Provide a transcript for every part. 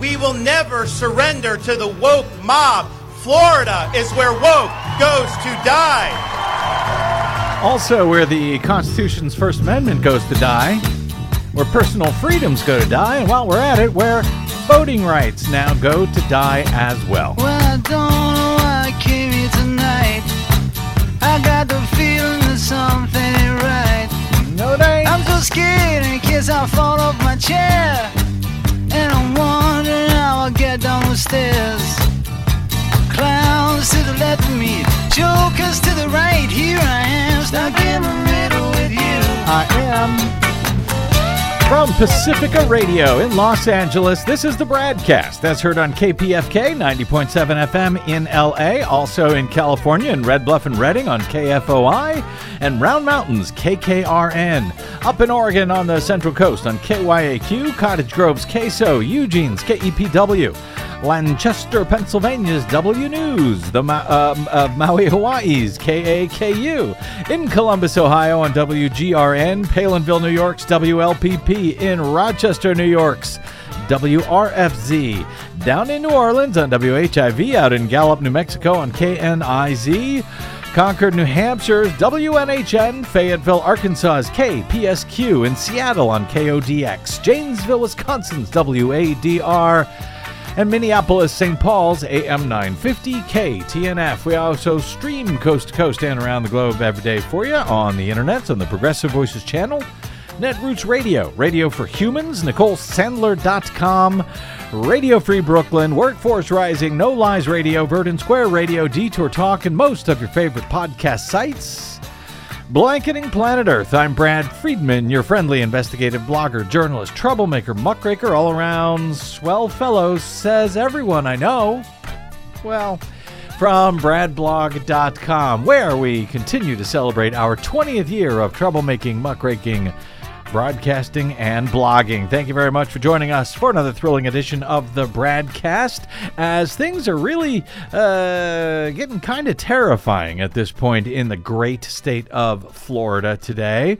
We will never surrender to the woke mob. Florida is where woke goes to die. Also, where the Constitution's First Amendment goes to die, where personal freedoms go to die, and while we're at it, where voting rights now go to die as well. Well, I don't know why I came here tonight. I got the feeling that something ain't right. No, they I'm so scared in case I fall off my chair. And I'm wondering how Get down the stairs. Clowns to the left of me, jokers to the right. Here I am, stuck in the middle with you. I am. From Pacifica Radio in Los Angeles, this is the BradCast That's heard on KPFK 90.7 FM in LA, also in California in Red Bluff and Redding on KFOI, and Round Mountains KKRN. Up in Oregon on the Central Coast on KYAQ, Cottage Grove's KSO, Eugene's KEPW. Lancaster, Pennsylvania's W News, the Ma- uh, uh, Maui, Hawaii's KAKU, in Columbus, Ohio on WGRN, Palenville, New York's WLPP, in Rochester, New York's WRFZ, down in New Orleans on WHIV, out in Gallup, New Mexico on KNIZ. Concord, New Hampshire's WNHN, Fayetteville, Arkansas's KPSQ, in Seattle on KODX, Janesville, Wisconsin's WADR, and Minneapolis, St. Paul's AM 950 KTNF. We also stream coast to coast and around the globe every day for you on the internet on the Progressive Voices channel, Netroots Radio, Radio for Humans, NicoleSandler.com, Radio Free Brooklyn, Workforce Rising, No Lies Radio, Verdant Square Radio, Detour Talk, and most of your favorite podcast sites. Blanketing Planet Earth. I'm Brad Friedman, your friendly investigative blogger, journalist, troublemaker, muckraker, all around swell fellow, says everyone I know. Well, from bradblog.com, where we continue to celebrate our 20th year of troublemaking, muckraking, broadcasting, and blogging. Thank you very much for joining us for another thrilling edition of the BradCast. As things are really uh, getting kind of terrifying at this point in the great state of Florida today.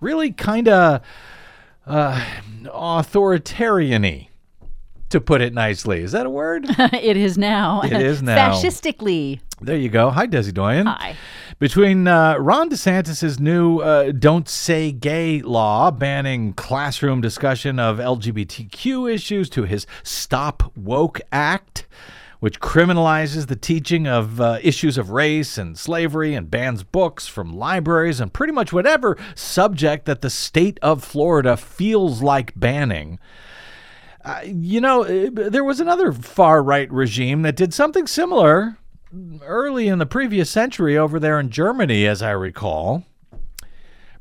Really kind of uh, authoritarian y, to put it nicely. Is that a word? it is now. It is now. Fascistically. There you go. Hi, Desi Doyen. Hi. Between uh, Ron DeSantis' new uh, Don't Say Gay law banning classroom discussion of LGBTQ issues to his Stop Woke Act, which criminalizes the teaching of uh, issues of race and slavery and bans books from libraries and pretty much whatever subject that the state of Florida feels like banning. Uh, you know, uh, there was another far right regime that did something similar early in the previous century over there in Germany, as I recall.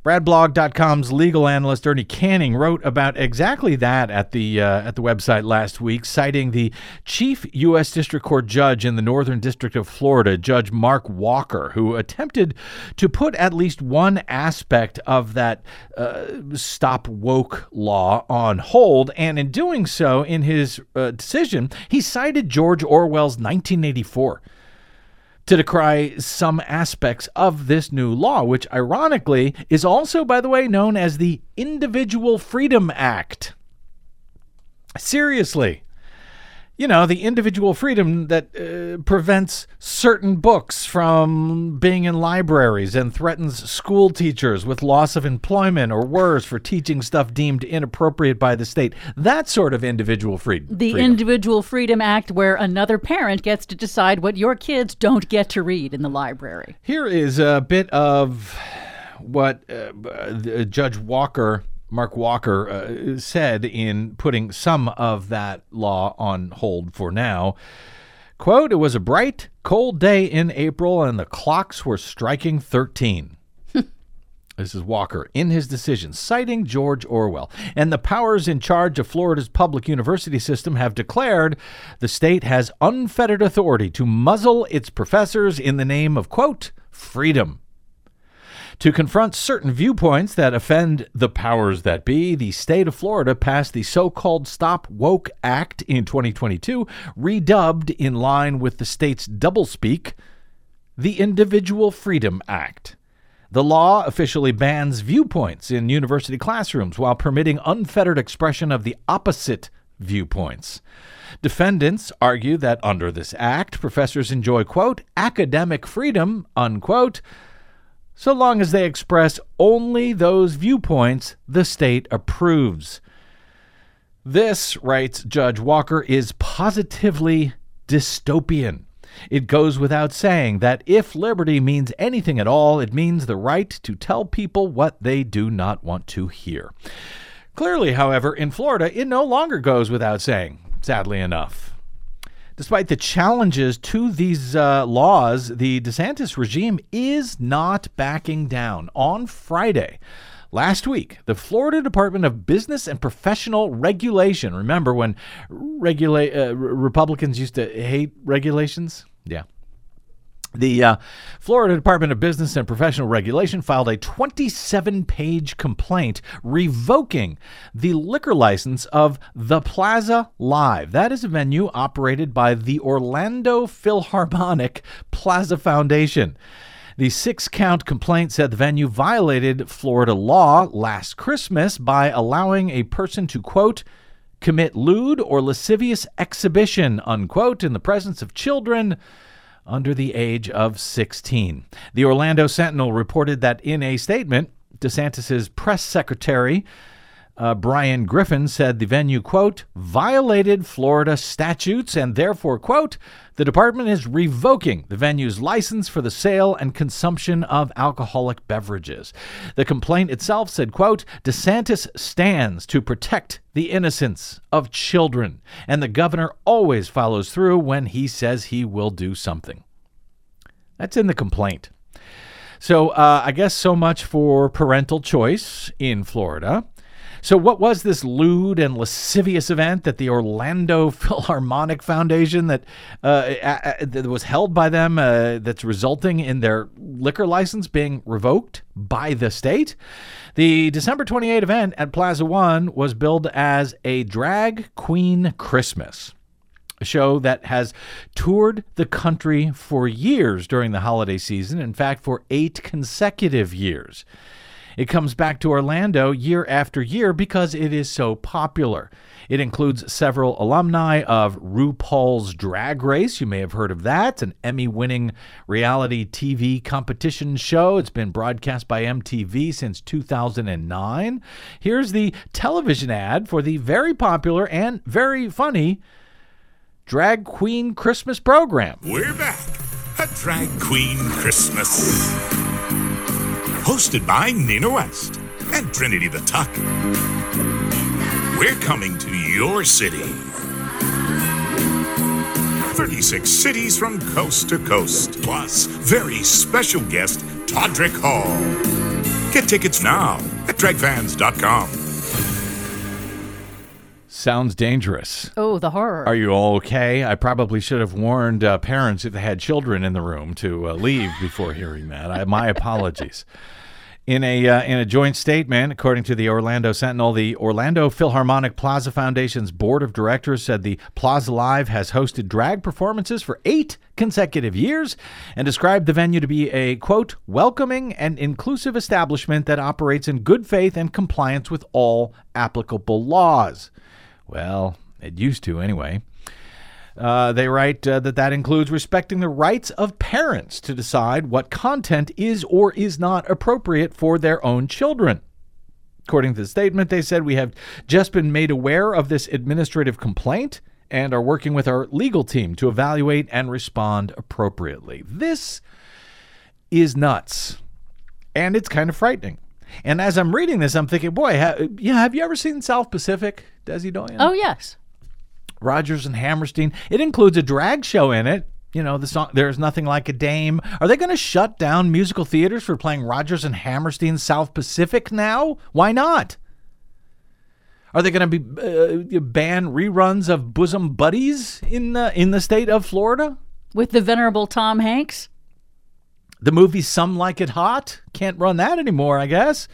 Bradblog.com's legal analyst Ernie Canning wrote about exactly that at the uh, at the website last week, citing the chief U.S. District Court judge in the Northern District of Florida, Judge Mark Walker, who attempted to put at least one aspect of that uh, stop woke law on hold, and in doing so, in his uh, decision, he cited George Orwell's 1984 to decry some aspects of this new law, which ironically is also, by the way, known as the Individual Freedom Act. Seriously. You know, the individual freedom that uh, prevents certain books from being in libraries and threatens school teachers with loss of employment or worse for teaching stuff deemed inappropriate by the state. That sort of individual freedom. The freedom. Individual Freedom Act, where another parent gets to decide what your kids don't get to read in the library. Here is a bit of what uh, uh, Judge Walker, Mark Walker, uh, said in putting some of that law on hold for now. Quote, it was a bright, cold day in April and the clocks were striking 13. This is Walker in his decision, citing George Orwell. And the powers in charge of Florida's public university system have declared the state has unfettered authority to muzzle its professors in the name of, quote, freedom. To confront certain viewpoints that offend the powers that be, the state of Florida passed the so called Stop Woke Act in 2022, redubbed in line with the state's doublespeak, the Individual Freedom Act. The law officially bans viewpoints in university classrooms while permitting unfettered expression of the opposite viewpoints. Defendants argue that under this act, professors enjoy, quote, academic freedom, unquote, so long as they express only those viewpoints the state approves. This, writes Judge Walker, is positively dystopian. It goes without saying that if liberty means anything at all, it means the right to tell people what they do not want to hear. Clearly, however, in Florida, it no longer goes without saying, sadly enough. Despite the challenges to these uh, laws, the DeSantis regime is not backing down. On Friday, Last week, the Florida Department of Business and Professional Regulation. Remember when regula- uh, Republicans used to hate regulations? Yeah. The uh, Florida Department of Business and Professional Regulation filed a 27 page complaint revoking the liquor license of The Plaza Live. That is a venue operated by the Orlando Philharmonic Plaza Foundation. The six count complaint said the venue violated Florida law last Christmas by allowing a person to, quote, commit lewd or lascivious exhibition, unquote, in the presence of children under the age of 16. The Orlando Sentinel reported that in a statement, DeSantis's press secretary uh, Brian Griffin said the venue, quote, violated Florida statutes and therefore, quote, the department is revoking the venue's license for the sale and consumption of alcoholic beverages. The complaint itself said, quote, DeSantis stands to protect the innocence of children, and the governor always follows through when he says he will do something. That's in the complaint. So uh, I guess so much for parental choice in Florida. So, what was this lewd and lascivious event that the Orlando Philharmonic Foundation that, uh, that was held by them uh, that's resulting in their liquor license being revoked by the state? The December 28 event at Plaza One was billed as a drag queen Christmas a show that has toured the country for years during the holiday season, in fact, for eight consecutive years. It comes back to Orlando year after year because it is so popular. It includes several alumni of RuPaul's Drag Race. You may have heard of that, an Emmy winning reality TV competition show. It's been broadcast by MTV since 2009. Here's the television ad for the very popular and very funny Drag Queen Christmas program. We're back. A Drag Queen Christmas hosted by Nina West and Trinity the Tuck. We're coming to your city. 36 cities from coast to coast, plus very special guest Todrick Hall. Get tickets now at dragfans.com. Sounds dangerous. Oh, the horror. Are you all okay? I probably should have warned uh, parents if they had children in the room to uh, leave before hearing that. I, my apologies. In a uh, in a joint statement, according to the Orlando Sentinel, the Orlando Philharmonic Plaza Foundation's board of directors said the Plaza Live has hosted drag performances for eight consecutive years and described the venue to be a quote welcoming and inclusive establishment that operates in good faith and compliance with all applicable laws. Well, it used to anyway. Uh, they write uh, that that includes respecting the rights of parents to decide what content is or is not appropriate for their own children. According to the statement, they said, We have just been made aware of this administrative complaint and are working with our legal team to evaluate and respond appropriately. This is nuts. And it's kind of frightening. And as I'm reading this, I'm thinking, boy, ha- yeah, have you ever seen South Pacific, Desi Doyen? Oh, yes. Rodgers and Hammerstein. It includes a drag show in it. You know, the song There's Nothing Like a Dame. Are they going to shut down musical theaters for playing Rodgers and Hammerstein's South Pacific now? Why not? Are they going to be uh, ban reruns of Bosom Buddies in the in the state of Florida? With the venerable Tom Hanks? The movie Some Like It Hot can't run that anymore, I guess.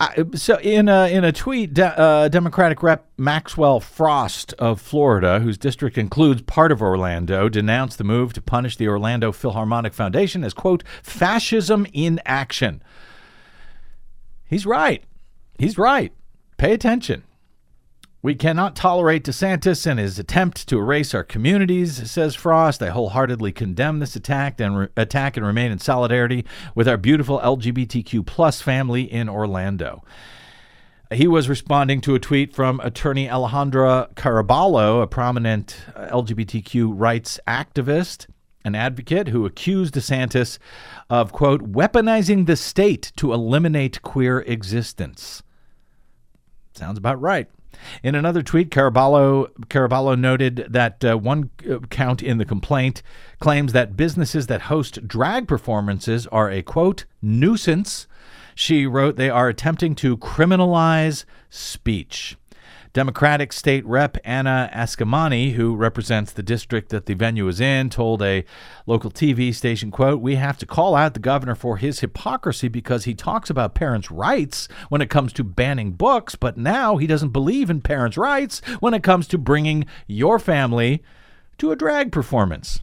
I, so in a in a tweet, de, uh, Democratic Rep Maxwell Frost of Florida, whose district includes part of Orlando, denounced the move to punish the Orlando Philharmonic Foundation as quote fascism in action. He's right. He's right. Pay attention. We cannot tolerate DeSantis and his attempt to erase our communities, says Frost. I wholeheartedly condemn this attack and re- attack and remain in solidarity with our beautiful LGBTQ plus family in Orlando. He was responding to a tweet from attorney Alejandra Caraballo, a prominent uh, LGBTQ rights activist an advocate who accused DeSantis of, quote, weaponizing the state to eliminate queer existence. Sounds about right. In another tweet, Caraballo, Caraballo noted that uh, one uh, count in the complaint claims that businesses that host drag performances are a quote nuisance. She wrote they are attempting to criminalize speech. Democratic State Rep Anna Eskamani, who represents the district that the venue is in, told a local TV station, quote, "We have to call out the governor for his hypocrisy because he talks about parents' rights when it comes to banning books, but now he doesn't believe in parents' rights when it comes to bringing your family to a drag performance."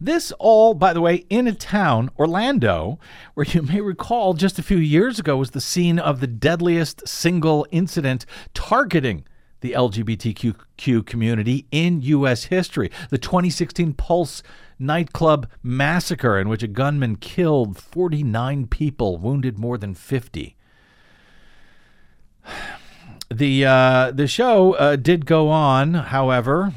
This all, by the way, in a town, Orlando, where you may recall just a few years ago was the scene of the deadliest single incident targeting the LGBTQ community in U.S. history the 2016 Pulse nightclub massacre, in which a gunman killed 49 people, wounded more than 50. The, uh, the show uh, did go on, however,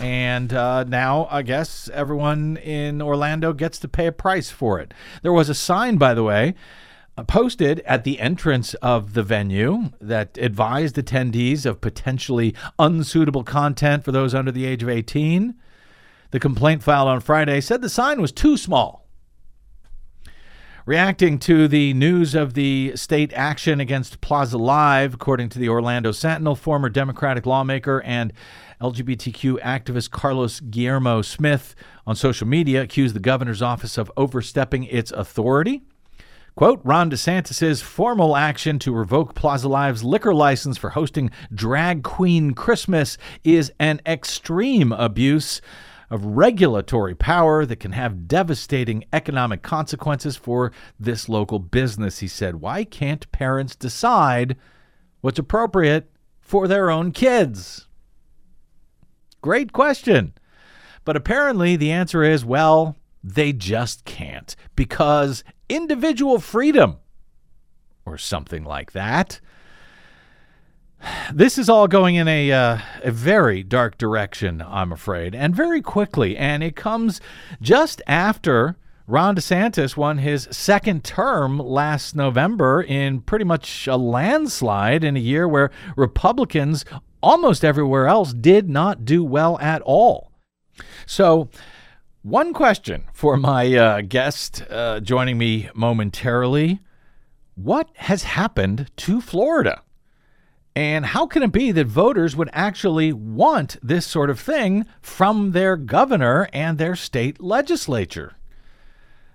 and uh, now I guess everyone in Orlando gets to pay a price for it. There was a sign, by the way, uh, posted at the entrance of the venue that advised attendees of potentially unsuitable content for those under the age of 18. The complaint filed on Friday said the sign was too small. Reacting to the news of the state action against Plaza Live, according to the Orlando Sentinel, former Democratic lawmaker and LGBTQ activist Carlos Guillermo Smith on social media accused the governor's office of overstepping its authority. Quote Ron DeSantis' formal action to revoke Plaza Live's liquor license for hosting Drag Queen Christmas is an extreme abuse of regulatory power that can have devastating economic consequences for this local business, he said. Why can't parents decide what's appropriate for their own kids? Great question. But apparently the answer is well, they just can't because individual freedom or something like that. This is all going in a, uh, a very dark direction, I'm afraid, and very quickly. And it comes just after Ron DeSantis won his second term last November in pretty much a landslide in a year where Republicans almost everywhere else did not do well at all. So, one question for my uh, guest uh, joining me momentarily What has happened to Florida? And how can it be that voters would actually want this sort of thing from their governor and their state legislature?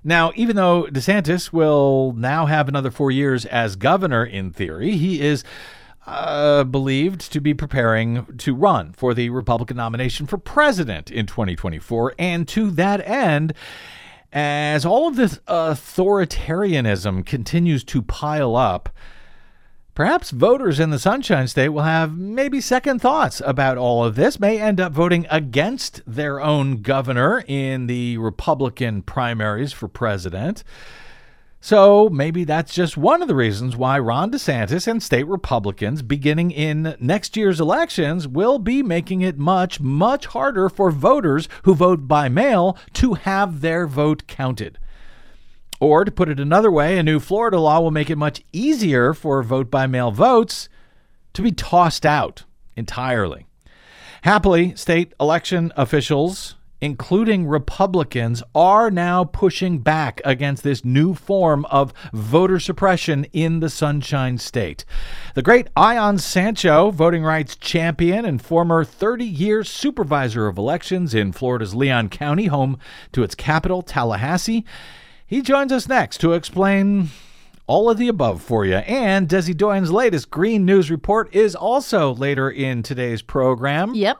Now, even though DeSantis will now have another four years as governor in theory, he is uh, believed to be preparing to run for the Republican nomination for president in 2024. And to that end, as all of this authoritarianism continues to pile up, perhaps voters in the Sunshine State will have maybe second thoughts about all of this, may end up voting against their own governor in the Republican primaries for president. So maybe that's just one of the reasons why Ron DeSantis and state Republicans, beginning in next year's elections, will be making it much, much harder for voters who vote by mail to have their vote counted. Or to put it another way, a new Florida law will make it much easier for vote by mail votes to be tossed out entirely. Happily, state election officials including Republicans, are now pushing back against this new form of voter suppression in the Sunshine State. The great Ion Sancho, voting rights champion and former 30 year supervisor of elections in Florida's Leon County, home to its capital, Tallahassee, he joins us next to explain all of the above for you. And Desi Doyen's latest Green News report is also later in today's program. Yep.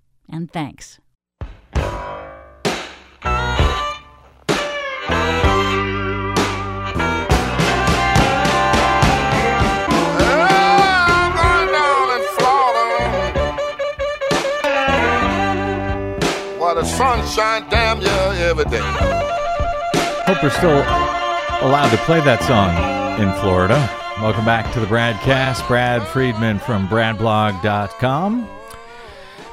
And thanks. I'm going down in Florida. Where the sunshine damn near every day. Hope we're still allowed to play that song in Florida. Welcome back to the Bradcast. Brad Friedman from BradBlog.com.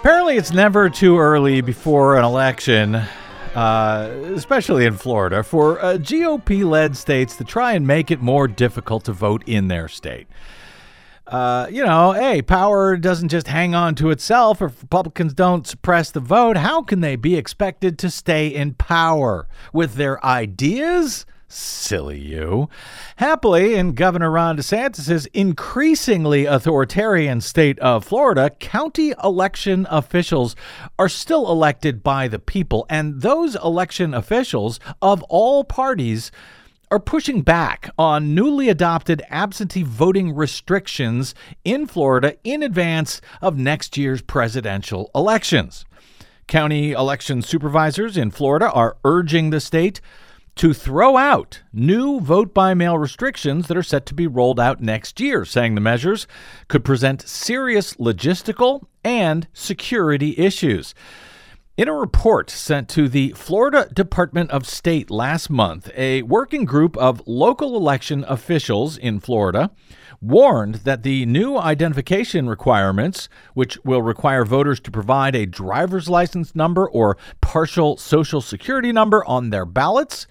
Apparently, it's never too early before an election, uh, especially in Florida, for uh, GOP led states to try and make it more difficult to vote in their state. Uh, you know, hey, power doesn't just hang on to itself. If Republicans don't suppress the vote, how can they be expected to stay in power with their ideas? Silly you. Happily, in Governor Ron DeSantis' increasingly authoritarian state of Florida, county election officials are still elected by the people, and those election officials of all parties are pushing back on newly adopted absentee voting restrictions in Florida in advance of next year's presidential elections. County election supervisors in Florida are urging the state to throw out new vote by mail restrictions that are set to be rolled out next year, saying the measures could present serious logistical and security issues. In a report sent to the Florida Department of State last month, a working group of local election officials in Florida warned that the new identification requirements, which will require voters to provide a driver's license number or partial social security number on their ballots,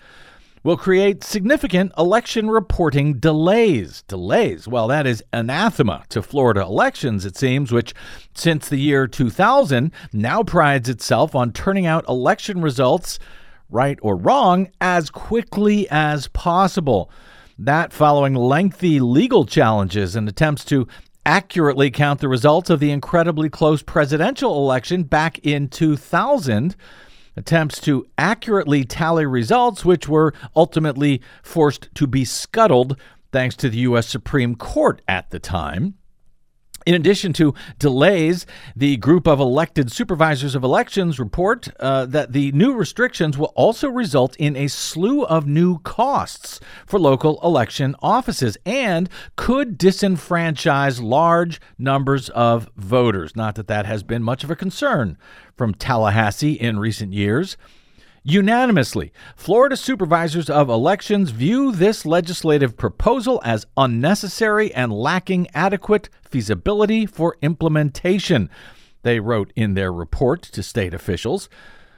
will create significant election reporting delays. Delays. Well, that is anathema to Florida elections, it seems, which since the year 2000 now prides itself on turning out election results, right or wrong, as quickly as possible. That following lengthy legal challenges and attempts to accurately count the results of the incredibly close presidential election back in 2000 attempts to accurately tally results, which were ultimately forced to be scuttled thanks to the U.S. Supreme Court at the time. In addition to delays, the group of elected supervisors of elections report uh, that the new restrictions will also result in a slew of new costs for local election offices and could disenfranchise large numbers of voters. Not that that has been much of a concern from Tallahassee in recent years. Unanimously, Florida supervisors of elections view this legislative proposal as unnecessary and lacking adequate feasibility for implementation, they wrote in their report to state officials.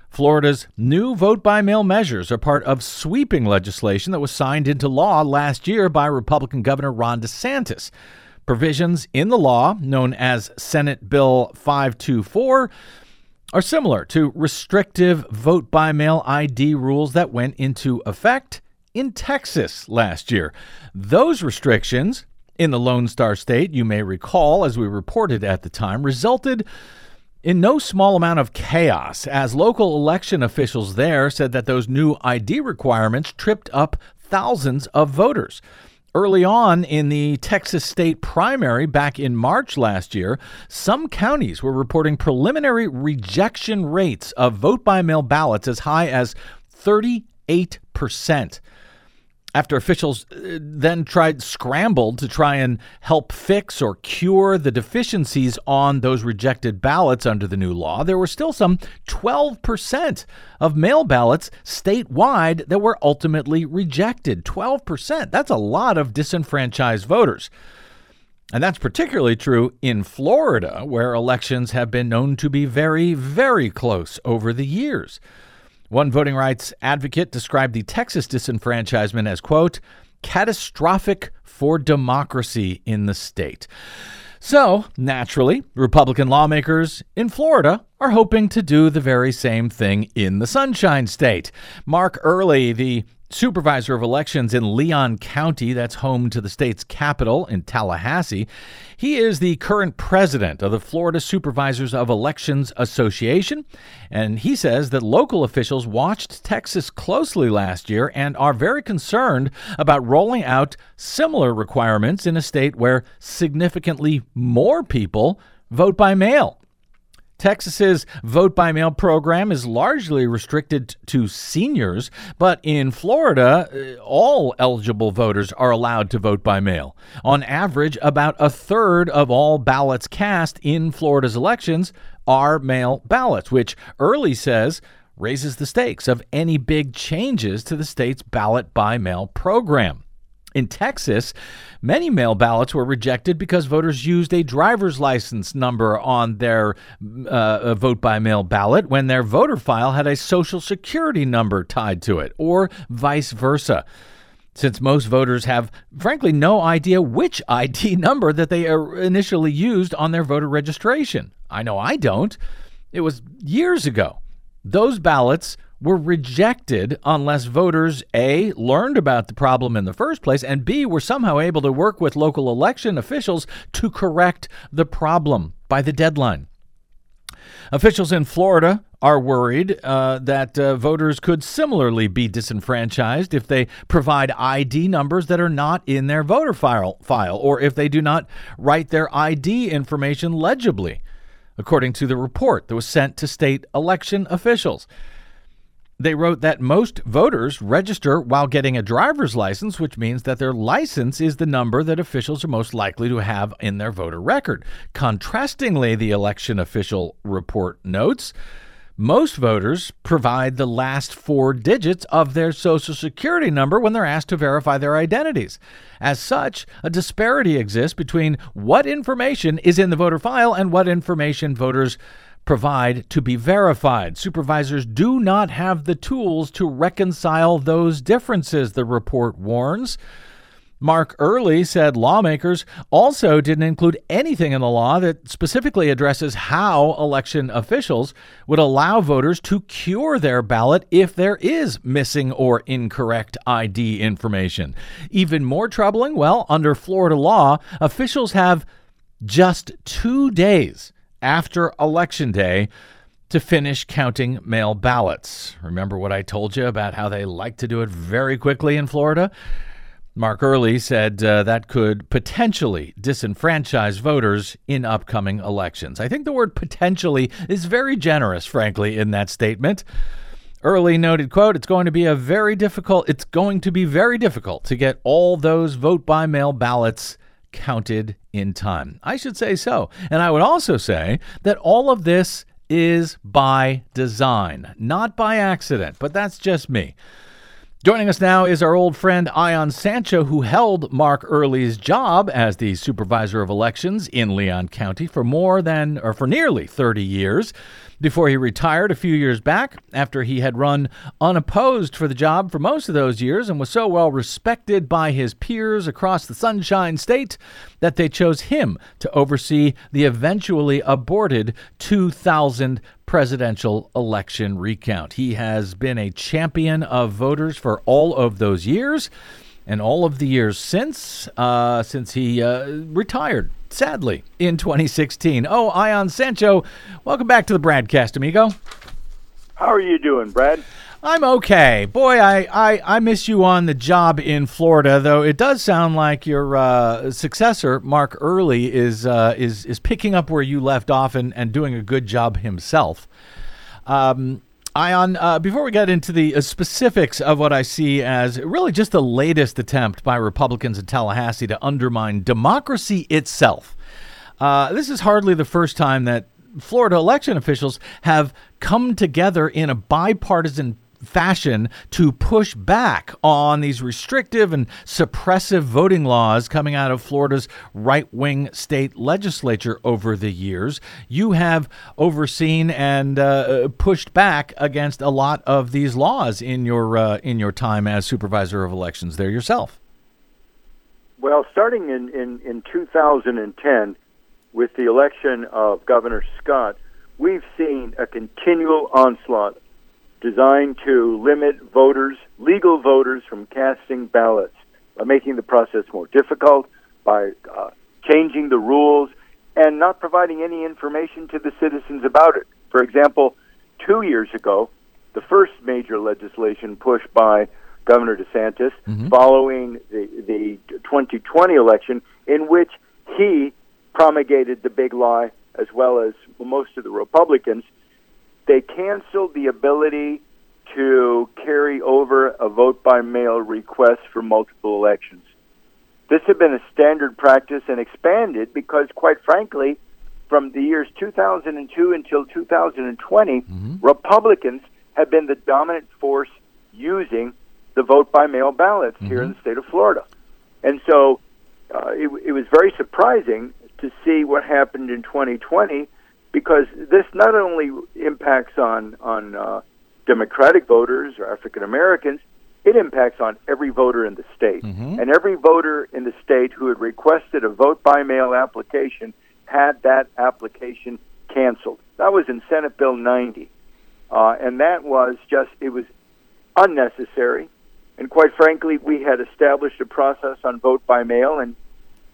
Florida's new vote by mail measures are part of sweeping legislation that was signed into law last year by Republican Governor Ron DeSantis. Provisions in the law, known as Senate Bill 524, are similar to restrictive vote by mail ID rules that went into effect in Texas last year. Those restrictions in the Lone Star State, you may recall, as we reported at the time, resulted in no small amount of chaos as local election officials there said that those new ID requirements tripped up thousands of voters. Early on in the Texas state primary back in March last year, some counties were reporting preliminary rejection rates of vote by mail ballots as high as 38%. After officials uh, then tried scrambled to try and help fix or cure the deficiencies on those rejected ballots under the new law, there were still some 12% of mail ballots statewide that were ultimately rejected. 12%. That's a lot of disenfranchised voters. And that's particularly true in Florida, where elections have been known to be very, very close over the years. One voting rights advocate described the Texas disenfranchisement as, quote, catastrophic for democracy in the state. So, naturally, Republican lawmakers in Florida are hoping to do the very same thing in the Sunshine State. Mark Earley, the supervisor of elections in Leon County, that's home to the state's capital in Tallahassee. He is the current president of the Florida Supervisors of Elections Association, and he says that local officials watched Texas closely last year and are very concerned about rolling out similar requirements in a state where significantly more people vote by mail. Texas's vote by mail program is largely restricted to seniors, but in Florida, uh, all eligible voters are allowed to vote by mail. On average, about a third of all ballots cast in Florida's elections are mail ballots, which Earley says raises the stakes of any big changes to the state's ballot by mail program. In Texas, many mail ballots were rejected because voters used a driver's license number on their uh, vote by mail ballot when their voter file had a social security number tied to it, or vice versa. Since most voters have, frankly, no idea which ID number that they initially used on their voter registration. I know I don't. It was years ago. Those ballots were rejected unless voters A, learned about the problem in the first place, and B, were somehow able to work with local election officials to correct the problem by the deadline. Officials in Florida are worried uh, that uh, voters could similarly be disenfranchised if they provide ID numbers that are not in their voter file, file or if they do not write their ID information legibly, according to the report that was sent to state election officials. They wrote that most voters register while getting a driver's license, which means that their license is the number that officials are most likely to have in their voter record. Contrastingly, the election official report notes, most voters provide the last four digits of their social security number when they're asked to verify their identities. As such, a disparity exists between what information is in the voter file and what information voters provide to be verified. Supervisors do not have the tools to reconcile those differences, the report warns. Mark Earley said lawmakers also didn't include anything in the law that specifically addresses how election officials would allow voters to cure their ballot if there is missing or incorrect ID information. Even more troubling, well, under Florida law, officials have just two days after Election Day to finish counting mail ballots. Remember what I told you about how they like to do it very quickly in Florida? Mark Earley said uh, that could potentially disenfranchise voters in upcoming elections. I think the word potentially is very generous, frankly, in that statement. Earley noted, quote, it's going to be a very difficult, it's going to be very difficult to get all those vote by mail ballots counted in time. I should say so. And I would also say that all of this is by design, not by accident, but that's just me. Joining us now is our old friend Ion Sancho, who held Mark Earley's job as the supervisor of elections in Leon County for more than, or for nearly 30 years before he retired a few years back after he had run unopposed for the job for most of those years and was so well respected by his peers across the Sunshine State that they chose him to oversee the eventually aborted 2000 presidential election recount. He has been a champion of voters for all of those years and all of the years since uh, since he uh, retired sadly, in 2016. Oh, Ion Sancho, welcome back to the BradCast, amigo. How are you doing, Brad? I'm okay. Boy, I, I, I miss you on the job in Florida, though it does sound like your uh, successor, Mark Earley, is, uh, is, is picking up where you left off and, and doing a good job himself. Um, Ion, uh, before we get into the uh, specifics of what I see as really just the latest attempt by Republicans in Tallahassee to undermine democracy itself, uh, this is hardly the first time that Florida election officials have come together in a bipartisan fashion to push back on these restrictive and suppressive voting laws coming out of Florida's right wing state legislature over the years. You have overseen and uh, pushed back against a lot of these laws in your uh, in your time as supervisor of elections there yourself. Well, starting in, in, in 2010 with the election of Governor Scott, we've seen a continual onslaught designed to limit voters, legal voters, from casting ballots by making the process more difficult, by uh, changing the rules, and not providing any information to the citizens about it. For example, two years ago, the first major legislation pushed by Governor DeSantis following the, the 2020 election, in which he promulgated the big lie, as well as most of the Republicans. They canceled the ability to carry over a vote by mail request for multiple elections. This had been a standard practice and expanded because, quite frankly, from the years 2002 until 2020, Republicans have been the dominant force using the vote by mail ballots here in the state of Florida. And so uh, it, it was very surprising to see what happened in 2020 because this not only impacts on, on uh, Democratic voters or African Americans, it impacts on every voter in the state. And every voter in the state who had requested a vote by mail application had that application canceled. That was in Senate Bill 90. Uh, and that was just, it was unnecessary. And quite frankly, we had established a process on vote by mail, and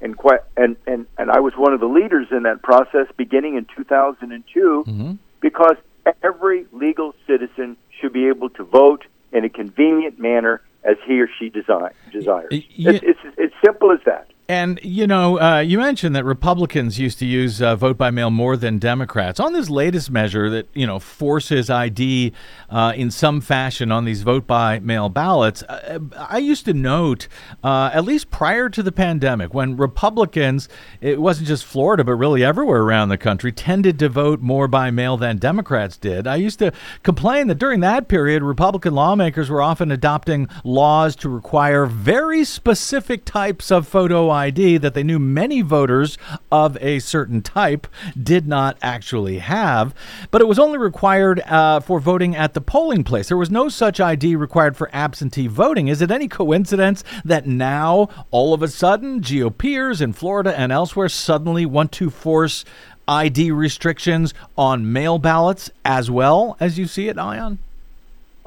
and quite and and and I was one of the leaders in that process beginning in 2002, mm-hmm. because every legal citizen should be able to vote in a convenient manner as he or she design, desires. It's, it's it's simple as that. And you know, uh, you mentioned that Republicans used to use uh, vote by mail more than Democrats. On this latest measure that you know forces ID uh, in some fashion on these vote by mail ballots, uh, I used to note, uh, at least prior to the pandemic, when Republicans, it wasn't just Florida but really everywhere around the country, tended to vote more by mail than Democrats did. I used to complain that during that period, Republican lawmakers were often adopting laws to require very specific types of photo ID that they knew many voters of a certain type did not actually have. But it was only required uh, for voting at the polling place. There was no such ID required for absentee voting. Is it any coincidence that now, all of a sudden, GOPers in Florida and elsewhere suddenly want to force ID restrictions on mail ballots as well as you see it, Ion?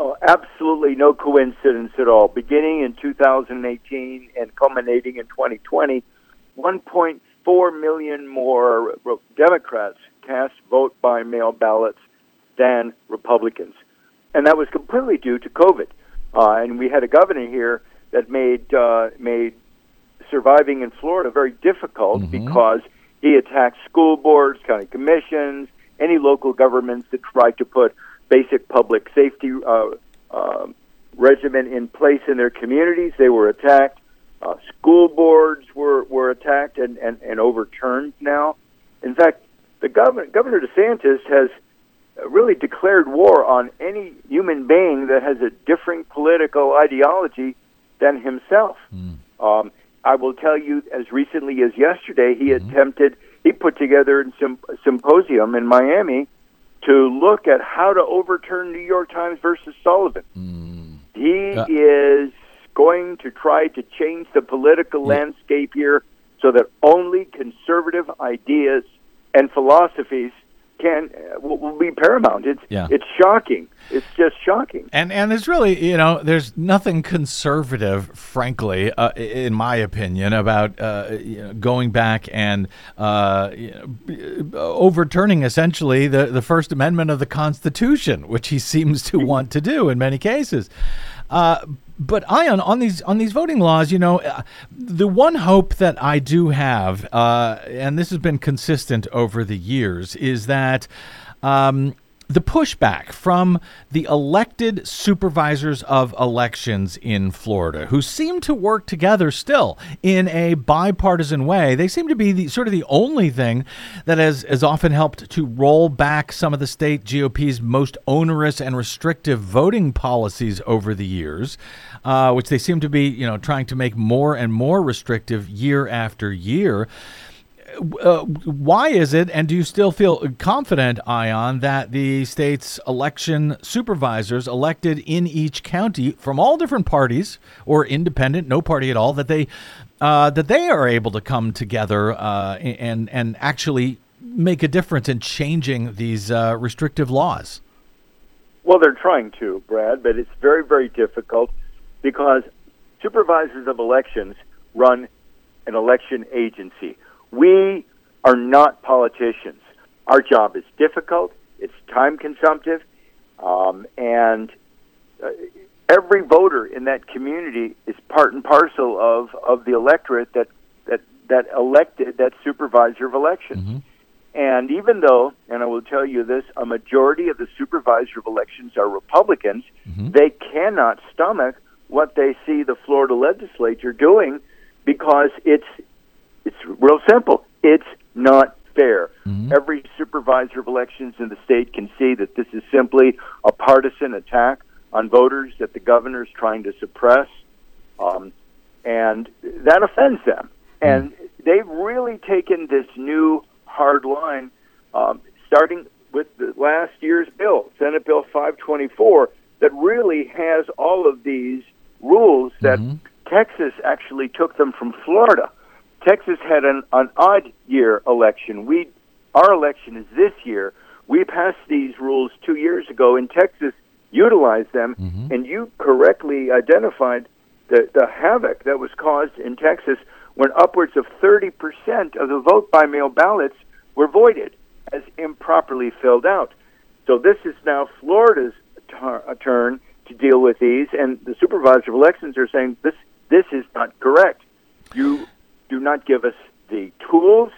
Oh, absolutely no coincidence at all. Beginning in 2018 and culminating in 2020, 1.4 million more Democrats cast vote by mail ballots than Republicans. And that was completely due to COVID. Uh, and we had a governor here that made uh, made surviving in Florida very difficult because he attacked school boards, county commissions, any local governments that tried to put basic public safety uh, uh, regimen in place in their communities. They were attacked. Uh, school boards were, were attacked and, and, and overturned now. In fact, the governor, Governor DeSantis has really declared war on any human being that has a different political ideology than himself. Um, I will tell you, as recently as yesterday, he attempted, he put together a symp- symposium in Miami to look at how to overturn New York Times versus Sullivan. He Uh, is going to try to change the political landscape here so that only conservative ideas and philosophies can uh, will, will be paramount. It's Yeah. it's shocking. It's just shocking. And and there's really you know there's nothing conservative, frankly, uh, in my opinion, about uh, you know, going back and uh, you know, overturning essentially the the First Amendment of the Constitution, which he seems to want to do in many cases. Uh, but Ion on these on these voting laws, you know, uh, the one hope that I do have, uh, and this has been consistent over the years, is that. Um, the pushback from the elected supervisors of elections in Florida, who seem to work together still in a bipartisan way, they seem to be the, sort of the only thing that has, has often helped to roll back some of the state GOP's most onerous and restrictive voting policies over the years, uh, which they seem to be, you know, trying to make more and more restrictive year after year uh, why is it, and do you still feel confident, Ion, that the state's election supervisors elected in each county from all different parties or independent, no party at all, that they uh, that they are able to come together uh, and and actually make a difference in changing these uh, restrictive laws? Well, they're trying to, Brad, but it's very, very difficult because supervisors of elections run an election agency. We are not politicians. Our job is difficult, it's time consumptive, um, and uh, every voter in that community is part and parcel of, of the electorate that, that, that elected that supervisor of elections. And even though, and I will tell you this, a majority of the supervisor of elections are Republicans, they cannot stomach what they see the Florida legislature doing because it's it's real simple. It's not fair. Every supervisor of elections in the state can see that this is simply a partisan attack on voters that the governor is trying to suppress, um, and that offends them. And they've really taken this new hard line, um, starting with the last year's bill, Senate Bill 524, that really has all of these rules that Texas actually took them from Florida. Texas had an, an odd year election. We our election is this year. We passed these rules two years ago, and Texas utilized them. And you correctly identified the, the havoc that was caused in Texas when upwards of 30% of the vote by mail ballots were voided as improperly filled out. So this is now Florida's tar- uh, turn to deal with these, and the supervisor of elections are saying this this is not correct. You do not give us the tools.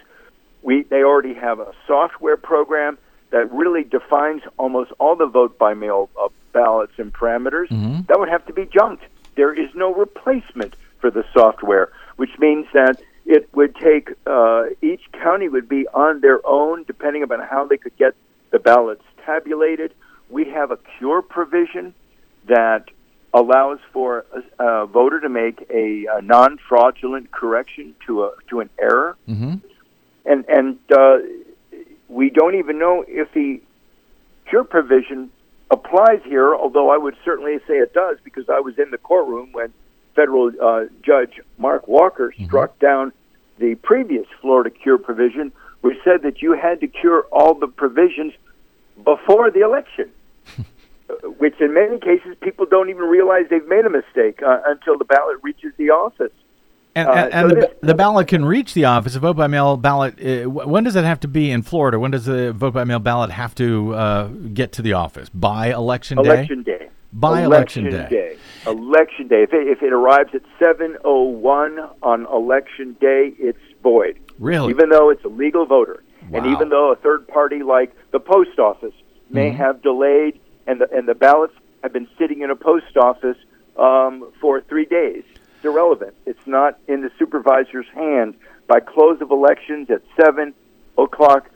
We they already have a software program that really defines almost all the vote by mail uh, ballots and parameters. That would have to be junked. There is no replacement for the software, which means that it would take uh, each county would be on their own, depending upon how they could get the ballots tabulated. We have a cure provision that allows for a, a voter to make a, a non-fraudulent correction to a to an error, Mm-hmm. and and uh, we don't even know if the cure provision applies here. Although I would certainly say it does because I was in the courtroom when federal uh, judge Mark Walker struck down the previous Florida cure provision, which said that you had to cure all the provisions before the election. Which, in many cases, people don't even realize they've made a mistake uh, until the ballot reaches the office. And, Uh, and, and so the, the ballot can reach the office. A vote by mail ballot. Uh, when does it have to be in Florida? When does the vote by mail ballot have to uh, get to the office? By election day. Election day. By election day. Election day. If it, if it arrives at 7:01 on election day, it's void. Really? Even though it's a legal voter, and even though a third party like the post office may Mm-hmm. have delayed, and the and the ballots have been sitting in a post office um, for three days, it's irrelevant. It's not in the supervisor's hand by close of elections at seven o'clock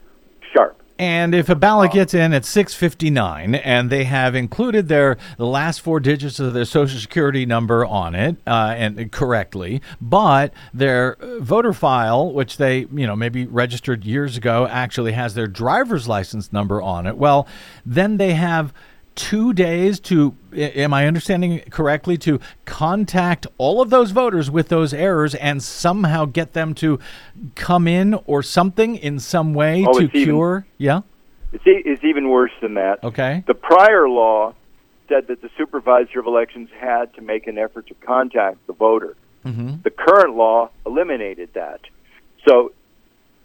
sharp. And if a ballot gets in at 6:59 and they have included their the last four digits of their social security number on it uh, and correctly, but their voter file, which they you know maybe registered years ago, actually has their driver's license number on it. Well, then they have two days to am i understanding correctly to contact all of those voters with those errors and somehow get them to come in or something in some way Oh, to it's even- cure yeah It's, e- it's even worse than that. Okay. The prior law said that the supervisor of elections had to make an effort to contact the voter. Mm-hmm. The current law eliminated that. So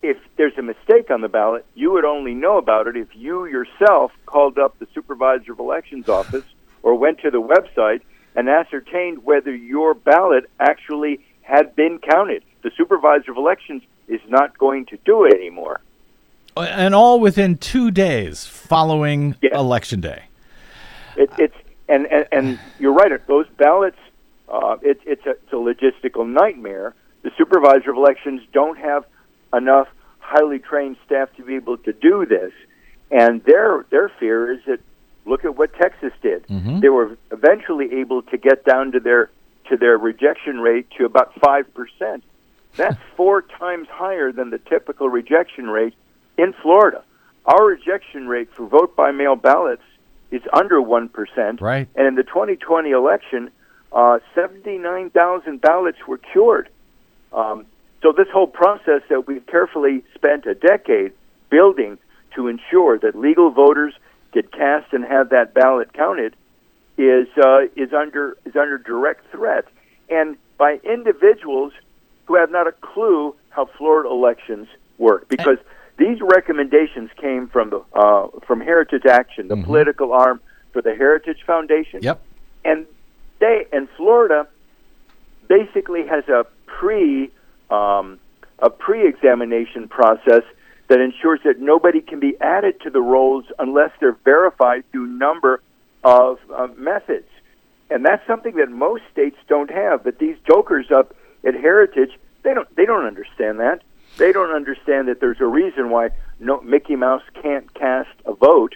if there's a mistake on the ballot, you would only know about it if you yourself called up the supervisor of elections office or went to the website and ascertained whether your ballot actually had been counted. The supervisor of elections is not going to do it anymore. and all within two days following Yeah. election day It, it's and, and and you're right. Those ballots, uh, it, it's a, it's a logistical nightmare. The supervisor of elections don't have enough highly trained staff to be able to do this, and their their fear is that look at what Texas did. They were eventually able to get down to their to their rejection rate to about five percent. That's four times higher than the typical rejection rate in Florida. Our rejection rate for vote by mail ballots is under 1%. Right. And in the 2020 election, uh, 79,000 ballots were cured. Um, so this whole process that we've carefully spent a decade building to ensure that legal voters get cast and have that ballot counted is uh, is under is under direct threat, and by individuals who have not a clue how Florida elections work, because these recommendations came from the uh, from Heritage Action, the political arm for the Heritage Foundation, Yep. and they and Florida basically has a pre um, a pre-examination process that ensures that nobody can be added to the rolls unless they're verified through number of uh, methods, and that's something that most states don't have. But these jokers up at Heritage, they don't they don't understand that. They don't understand that there's a reason why no Mickey Mouse can't cast a vote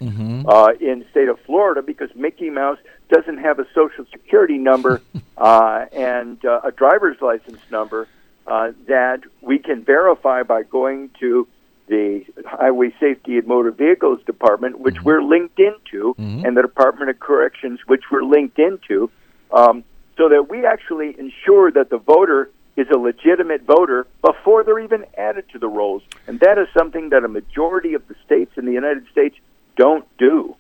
uh, in the state of Florida because Mickey Mouse doesn't have a social security number uh, and uh, a driver's license number uh, that we can verify by going to the Highway Safety and Motor Vehicles Department, which we're linked into, and the Department of Corrections, which we're linked into, um, so that we actually ensure that the voter is a legitimate voter before they're even added to the rolls. And that is something that a majority of the states in the United States don't do.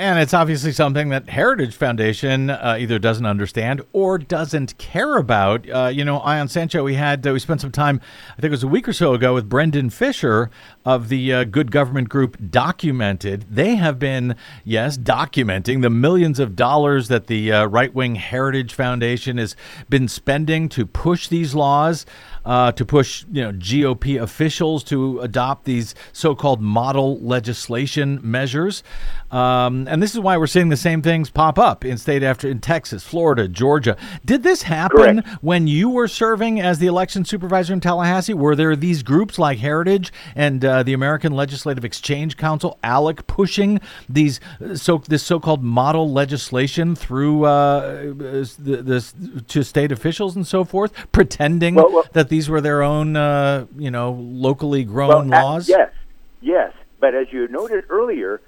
And it's obviously something that Heritage Foundation uh, either doesn't understand or doesn't care about. Uh, you know, Ion Sancho, we had uh, we spent some time, I think it was a week or so ago, with Brendan Fischer of the uh, Good Government Group. Documented, they have been yes documenting the millions of dollars that the uh, right wing Heritage Foundation has been spending to push these laws. Uh, to push, you know, GOP officials to adopt these so-called model legislation measures, um, and this is why we're seeing the same things pop up in state after in Texas, Florida, Georgia. Did this happen Correct. when you were serving as the election supervisor in Tallahassee? Were there these groups like Heritage and uh, the American Legislative Exchange Council, ALEC, pushing these uh, so this so-called model legislation through uh, this, to state officials and so forth, pretending Well, well- that these were their own, uh, you know, locally grown Well, laws? yes, yes. But as you noted earlier,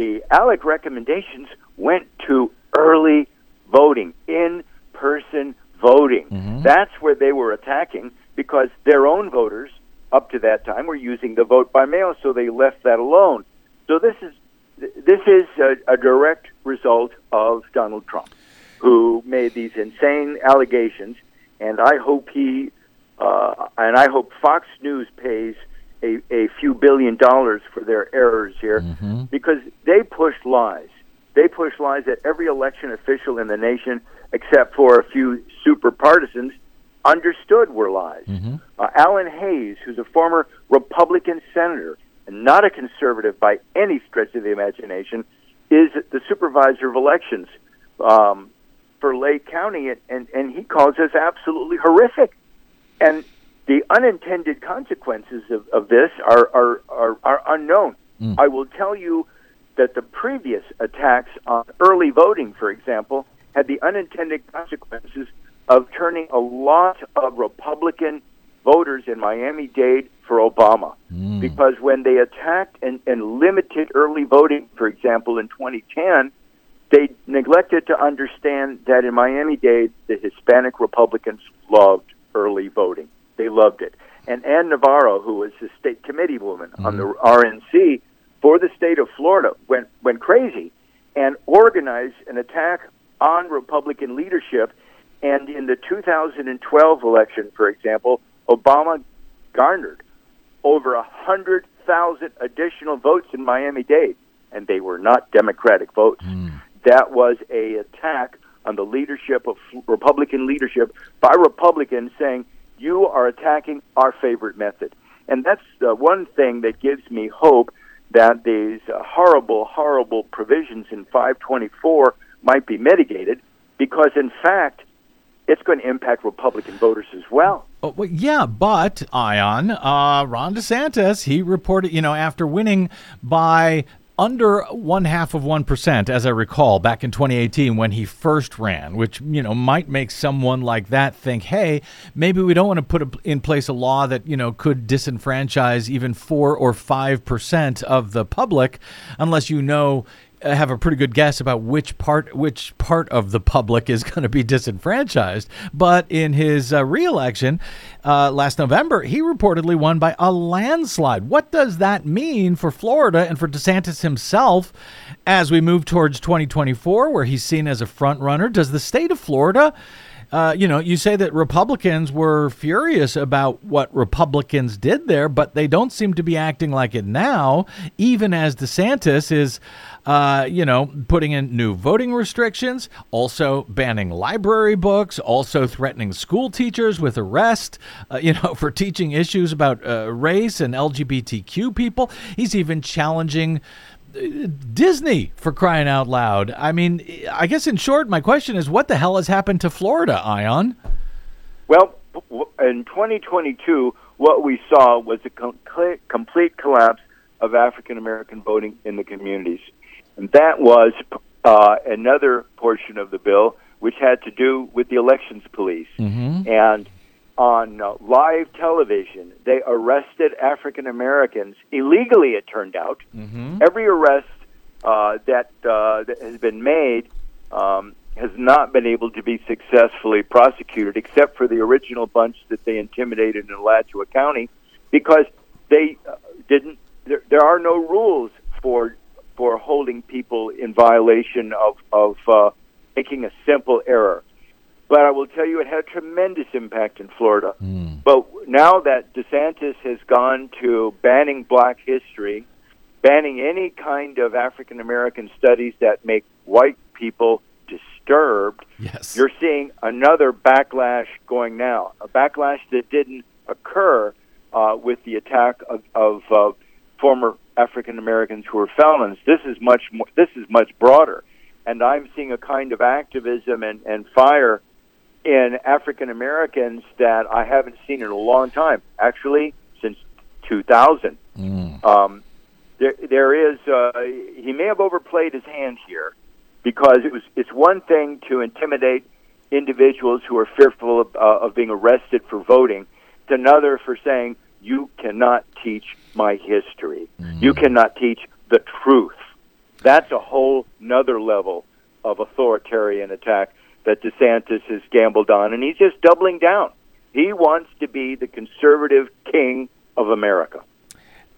the ALEC recommendations went to early voting, in person voting. That's where they were attacking because their own voters, up to that time, were using the vote by mail, so they left that alone. So this is this is a, a direct result of Donald Trump, who made these insane allegations, and I hope he uh, and I hope Fox News pays a, a few billion dollars for their errors here because they pushed lies. They pushed lies that every election official in the nation, except for a few super partisans, understood were lies. Uh, Alan Hays, who's a former Republican senator and not a conservative by any stretch of the imagination, is the supervisor of elections um, for Lake County, and, and, and he calls this absolutely horrific. And the unintended consequences of, of this are, are, are, are unknown. Hmm. I will tell you that the previous attacks on early voting, for example, had the unintended consequences of turning a lot of Republican voters in Miami Dade for Obama. Hmm. Because when they attacked and, and limited early voting, for example, in 2010, they neglected to understand that in Miami Dade, the Hispanic Republicans loved early voting. They loved it. And Ana Navarro, who was the state committee woman on the RNC for the state of Florida, went, went crazy and organized an attack on Republican leadership. And in the 2012 election, for example, Obama garnered over a hundred thousand additional votes in Miami Dade, and they were not Democratic votes. Hmm. That was a attack on the leadership of Republican leadership by Republicans saying you are attacking our favorite method, and that's the one thing that gives me hope that these uh, horrible, horrible provisions in 524 might be mitigated, because in fact, it's going to impact Republican voters as well. Oh, well, yeah, but Ion, uh, Ron DeSantis, he reported, you know, after winning by under one half of 1%, as I recall, back in 2018 when he first ran, which, you know, might make someone like that think, hey, maybe we don't want to put a- in place a law that, you know, could disenfranchise even 4 or 5% of the public unless you know have a pretty good guess about which part which part of the public is going to be disenfranchised. But in his uh, reelection uh, last November, he reportedly won by a landslide. What does that mean for Florida and for DeSantis himself as we move towards 2024, where he's seen as a front runner? Does the state of Florida uh, you know, you say that Republicans were furious about what Republicans did there, but they don't seem to be acting like it now, even as DeSantis is, uh, you know, putting in new voting restrictions, also banning library books, also threatening school teachers with arrest, uh, you know, for teaching issues about uh, race and LGBTQ people. He's even challenging Disney for crying out loud. I mean, I guess in short, my question is what the hell has happened to Florida, Ion? Well, in 2022, what we saw was a complete, collapse of African American voting in the communities. And that was uh, another portion of the bill which had to do with the elections police. Mm-hmm. And on uh, live television, they arrested African Americans illegally. It turned out mm-hmm. every arrest uh, that uh, that has been made um, has not been able to be successfully prosecuted, except for the original bunch that they intimidated in Alachua County, because they uh, didn't. There, there are no rules for for holding people in violation of of uh, making a simple error. But I will tell you, it had a tremendous impact in Florida. Mm. But now that DeSantis has gone to banning black history, banning any kind of African American studies that make white people disturbed, Yes. you're seeing another backlash going now. A backlash that didn't occur uh, with the attack of, of uh, former African Americans who were felons. This is much more. This is much broader, and I'm seeing a kind of activism and, and fire in African Americans that I haven't seen in a long time. Actually, since 2000. Mm. Um, there, there is. Uh, he may have overplayed his hand here, because it was. It's one thing to intimidate individuals who are fearful of, uh, of being arrested for voting. It's another for saying you cannot teach my history. You cannot teach the truth. That's a whole nother level of authoritarian attack that DeSantis has gambled on, and he's just doubling down. He wants to be the conservative king of America.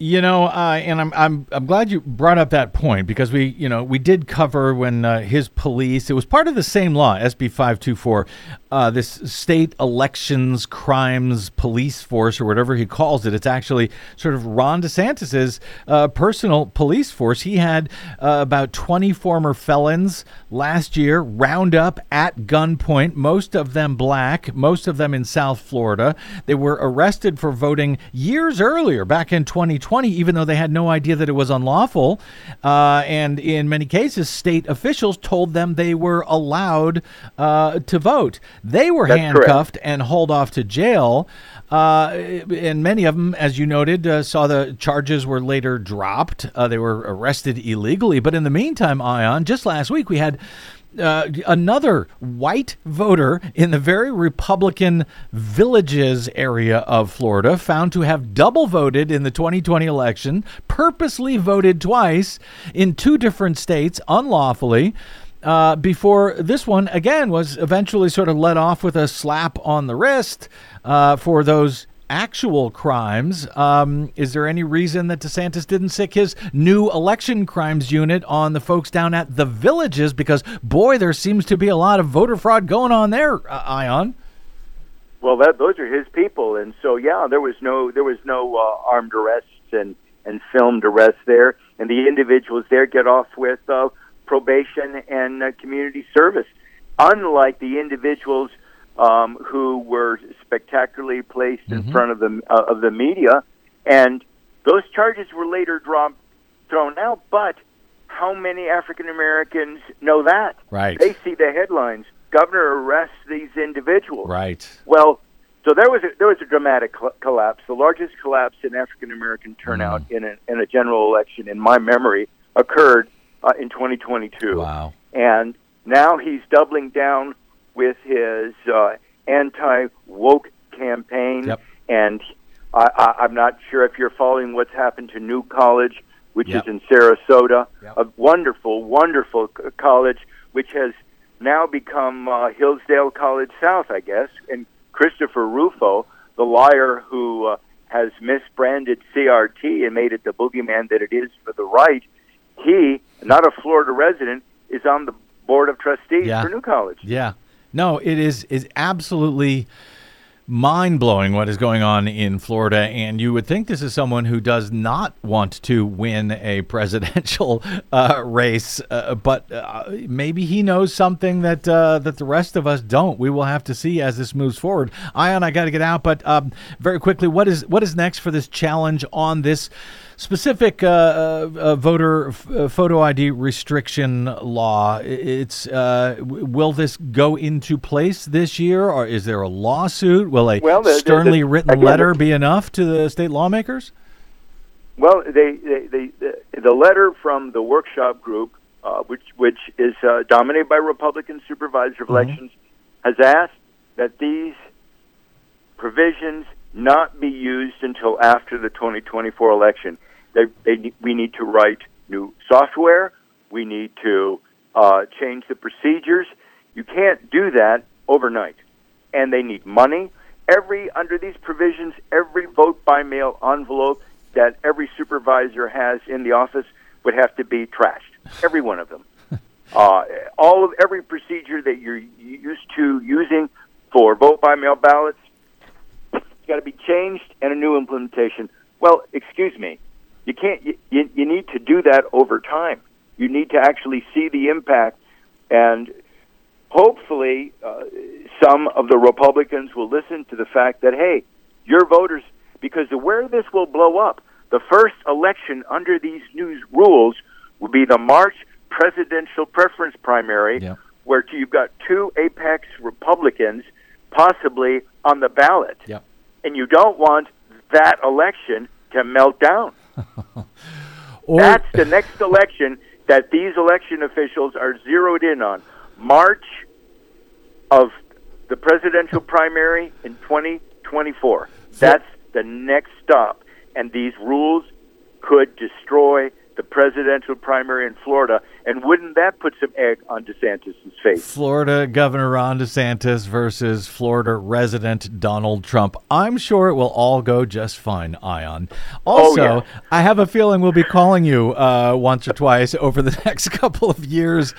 You know, uh, and I'm I'm I'm glad you brought up that point because we you know we did cover when uh, his police it was part of the same law SB five two four, uh, this state elections crimes police force or whatever he calls it. It's actually sort of Ron DeSantis's uh, personal police force. He had uh, about twenty former felons last year round up at gunpoint, most of them black, most of them in South Florida. They were arrested for voting years earlier, back in 2020, even though they had no idea that it was unlawful. Uh, and in many cases, state officials told them they were allowed uh, to vote. They were That's handcuffed and hauled off to jail. Uh, and many of them, as you noted, uh, saw the charges were later dropped. Uh, they were arrested illegally. But in the meantime, Ion, just last week we had uh, another white voter in the very Republican villages area of Florida found to have double voted in the 2020 election, purposely voted twice in two different states unlawfully. Uh, before this one again was eventually sort of let off with a slap on the wrist uh, for those actual crimes. Um, is there any reason that DeSantis didn't sic his new election crimes unit on the folks down at the villages? Because boy, there seems to be a lot of voter fraud going on there, uh, Ion. Well, that those are his people, and so yeah, there was no there was no uh, armed arrests and and filmed arrests there, and the individuals there get off with uh, probation and uh, community service, unlike the individuals um, who were spectacularly placed in front of the uh, of the media, and those charges were later dropped, thrown out. But how many African Americans know that? Right. They see the headlines. Governor arrests these individuals. Right. Well, so there was a, there was a dramatic cl- collapse, the largest collapse in African American turnout in a, in a general election in my memory occurred uh, in 2022. Wow. And now he's doubling down with his uh, anti woke campaign. Yep. And I, I, I'm not sure if you're following what's happened to New College, which Yep. is in Sarasota, Yep. a wonderful, wonderful college, which has now become uh, Hillsdale College South, I guess. And Christopher Rufo, the liar who uh, has misbranded CRT and made it the boogeyman that it is for the right, he, not a Florida resident, is on the board of trustees Yeah. for New College. Yeah. No, it is is absolutely mind blowing what is going on in Florida. And you would think this is someone who does not want to win a presidential uh, race, uh, but uh, maybe he knows something that uh, that the rest of us don't. We will have to see as this moves forward. Ion, I got to get out, but um, very quickly, what is what is next for this challenge on this? Specific uh, uh, uh, voter f- uh, photo ID restriction law. It's uh, w- will this go into place this year, or is there a lawsuit? Will a Well, the- the- sternly the- written again, letter be enough to the state lawmakers? Well, they, they, they, the, the letter from the workshop group, uh, which which is uh, dominated by Republican supervisor of elections, has asked that these provisions not be used until after the 2024 election. They, they, we need to write new software. We need to uh, change the procedures. You can't do that overnight, and they need money. Every under these provisions, every vote by mail envelope that every supervisor has in the office would have to be trashed. Every one of them. Uh, all of every procedure that you're used to using for vote by mail ballots got to be changed and a new implementation. Well, excuse me, you can't. You, you, you need to do that over time. You need to actually see the impact, and hopefully, uh, some of the Republicans will listen to the fact that hey, your voters, because where this will blow up, the first election under these new rules will be the March presidential preference primary, Yep. where you've got two apex Republicans possibly on the ballot Yep. and you don't want that election to melt down. Or That's the next election that these election officials are zeroed in on. March of the presidential primary in 2024. That's the next stop. And these rules could destroy the presidential primary in Florida. And wouldn't that put some egg on DeSantis' face? Florida Governor Ron DeSantis versus Florida resident Donald Trump. I'm sure it will all go just fine, Ion. Also, Oh, yeah. I have a feeling we'll be calling you uh, once or twice over the next couple of years.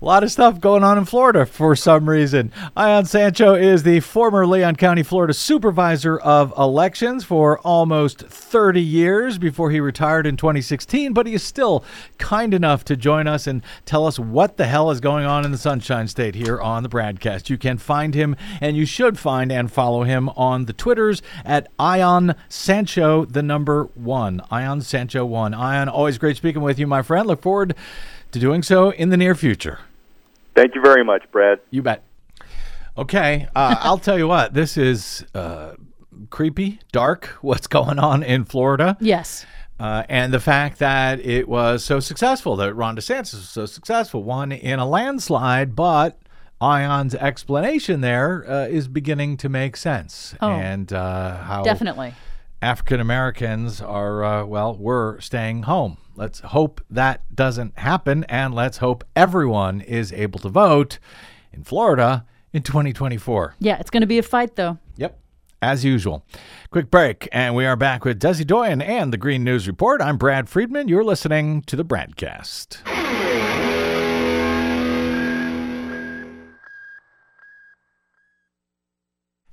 A lot of stuff going on in Florida for some reason. Ion Sancho is the former Leon County, Florida supervisor of elections for almost 30 years before he retired in 2016, but he is still kind enough to join us and tell us what the hell is going on in the Sunshine State here on the BradCast. You can find him and you should find and follow him on the Twitters at Ion Sancho, the number one. Ion Sancho one. Ion, always great speaking with you, my friend. Look forward to doing so in the near future. Thank you very much, Brad. You bet. Okay, uh, I'll tell you what. This is uh, creepy, dark. What's going on in Florida? Yes. Uh, and the fact that it was so successful, that Ron DeSantis was so successful, won in a landslide, but Ion's explanation there uh, is beginning to make sense. Oh. and uh, how Definitely. African Americans are, uh, well, we're staying home. Let's hope that doesn't happen, and let's hope everyone is able to vote in Florida in 2024. Yeah, it's going to be a fight, though. Yep, as usual. Quick break, and we are back with Desi Doyen and the Green News Report. I'm Brad Friedman. You're listening to the Bradcast.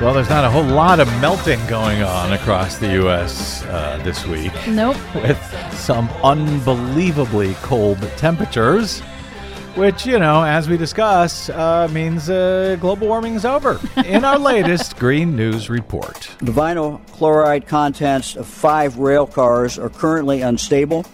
Well, there's not a whole lot of melting going on across the U.S. Uh, this week Nope. with some unbelievably cold temperatures. which, you know, as we discuss, uh, means uh, global warming is over. In our latest Green News Report, the vinyl chloride contents of five rail cars are currently unstable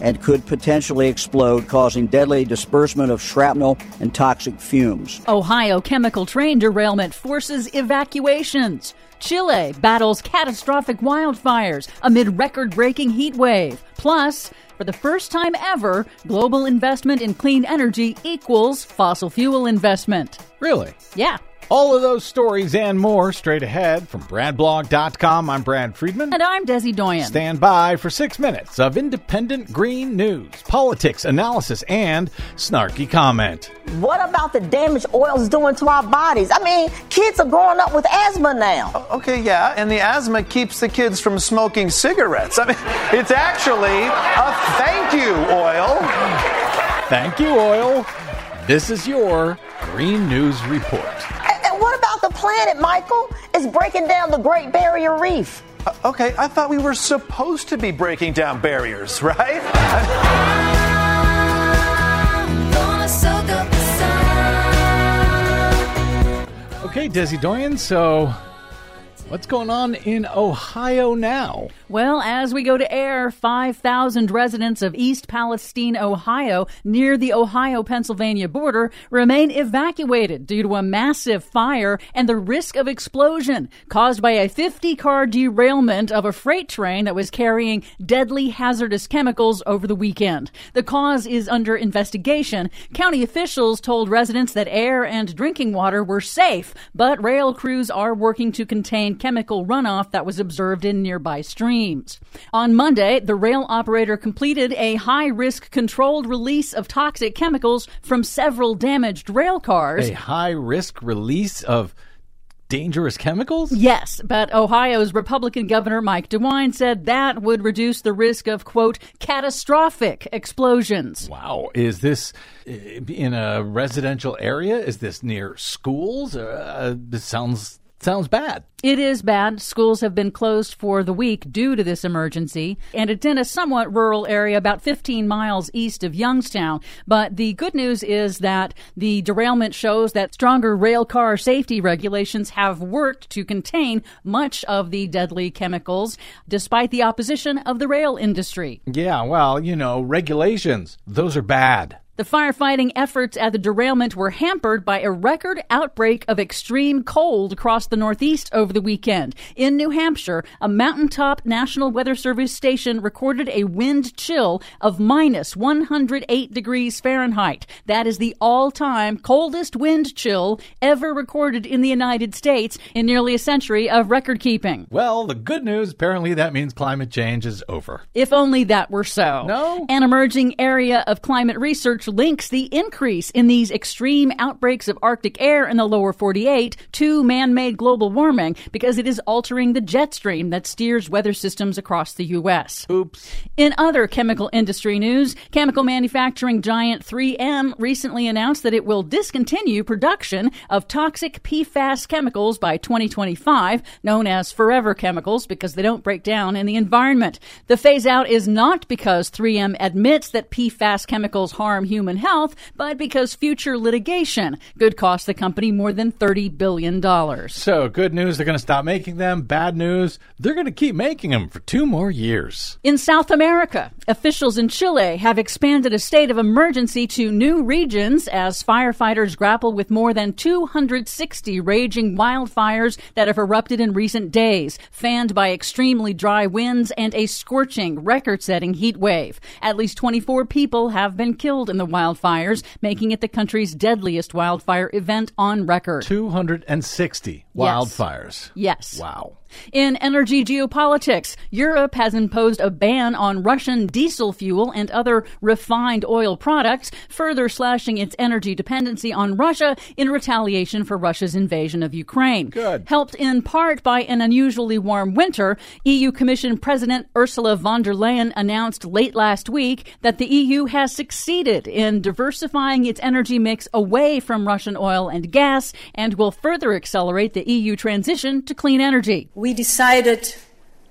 and could potentially explode, causing deadly disbursement of shrapnel and toxic fumes. Ohio chemical train derailment forces evacuations. Chile battles catastrophic wildfires amid record breaking heat wave. Plus, for the first time ever, global investment in clean energy equals fossil fuel investment. Really? Yeah. All of those stories and more straight ahead from BradBlog.com. I'm Brad Friedman. And I'm Desi Doyen. Stand by for six minutes of independent green news, politics, analysis, and snarky comment. What about the damage oil's doing to our bodies? I mean, kids are growing up with asthma now. Okay, yeah, and the asthma keeps the kids from smoking cigarettes. I mean, it's actually a thank you, oil. Thank you, oil. This is your Green News Report. Planet, Michael? It's breaking down the Great Barrier Reef. Uh, okay, I thought we were supposed to be breaking down barriers, right? okay, Desi Doyen, so What's going on in Ohio now? Well, as we go to air, 5,000 residents of East Palestine, Ohio, near the Ohio Pennsylvania border, remain evacuated due to a massive fire and the risk of explosion caused by a 50 car derailment of a freight train that was carrying deadly hazardous chemicals over the weekend. The cause is under investigation. County officials told residents that air and drinking water were safe, but rail crews are working to contain chemical runoff that was observed in nearby streams. On Monday, the rail operator completed a high risk controlled release of toxic chemicals from several damaged rail cars. A high risk release of dangerous chemicals? Yes, but Ohio's Republican Governor Mike DeWine said that would reduce the risk of, quote, catastrophic explosions. Wow. Is this uh, in a residential area? Is this near schools? Uh, this sounds Sounds bad. It is bad. Schools have been closed for the week due to this emergency, and it's in a somewhat rural area about 15 miles east of Youngstown. But the good news is that the derailment shows that stronger rail car safety regulations have worked to contain much of the deadly chemicals, despite the opposition of the rail industry. Yeah, well, you know, regulations, those are bad. The firefighting efforts at the derailment were hampered by a record outbreak of extreme cold across the Northeast over the weekend. In New Hampshire, a mountaintop National Weather Service station recorded a wind chill of minus 108 degrees Fahrenheit. That is the all time coldest wind chill ever recorded in the United States in nearly a century of record keeping. Well, the good news apparently that means climate change is over. If only that were so. No? An emerging area of climate research links the increase in these extreme outbreaks of Arctic air in the lower 48 to man made global warming because it is altering the jet stream that steers weather systems across the U.S. Oops. In other chemical industry news, chemical manufacturing giant 3M recently announced that it will discontinue production of toxic PFAS chemicals by 2025, known as forever chemicals because they don't break down in the environment. The phase out is not because 3M admits that PFAS chemicals harm human human health, but because future litigation could cost the company more than $30 billion. So, good news, they're going to stop making them. Bad news, they're going to keep making them for two more years. In South America, officials in Chile have expanded a state of emergency to new regions as firefighters grapple with more than 260 raging wildfires that have erupted in recent days, fanned by extremely dry winds and a scorching, record setting heat wave. At least 24 people have been killed in the wildfires, making it the country's deadliest wildfire event on record. 260 wildfires. Yes. Wow. In energy geopolitics, Europe has imposed a ban on Russian diesel fuel and other refined oil products, further slashing its energy dependency on Russia in retaliation for Russia's invasion of Ukraine. Good. Helped in part by an unusually warm winter, EU Commission President Ursula von der Leyen announced late last week that the EU has succeeded in diversifying its energy mix away from Russian oil and gas and will further accelerate the EU transition to clean energy we decided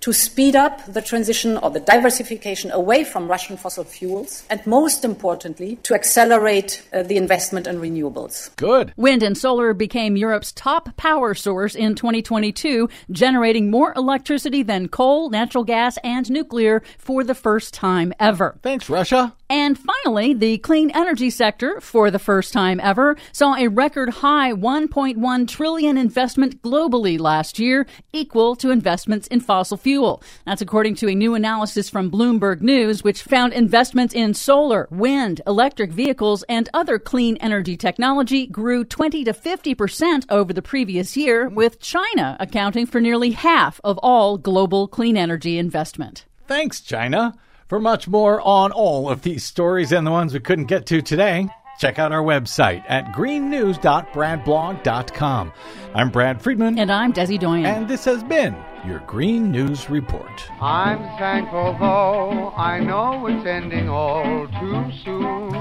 to speed up the transition or the diversification away from Russian fossil fuels, and most importantly, to accelerate uh, the investment in renewables. Good. Wind and solar became Europe's top power source in 2022, generating more electricity than coal, natural gas, and nuclear for the first time ever. Thanks, Russia. And finally, the clean energy sector, for the first time ever, saw a record high 1.1 trillion investment globally last year, equal to investments in fossil fuel. That's according to a new analysis from Bloomberg News, which found investments in solar, wind, electric vehicles, and other clean energy technology grew 20 to 50 percent over the previous year, with China accounting for nearly half of all global clean energy investment. Thanks, China. For much more on all of these stories and the ones we couldn't get to today, check out our website at greennews.bradblog.com. I'm Brad Friedman. And I'm Desi Doyen. And this has been your Green News Report. I'm thankful though I know it's ending all too soon.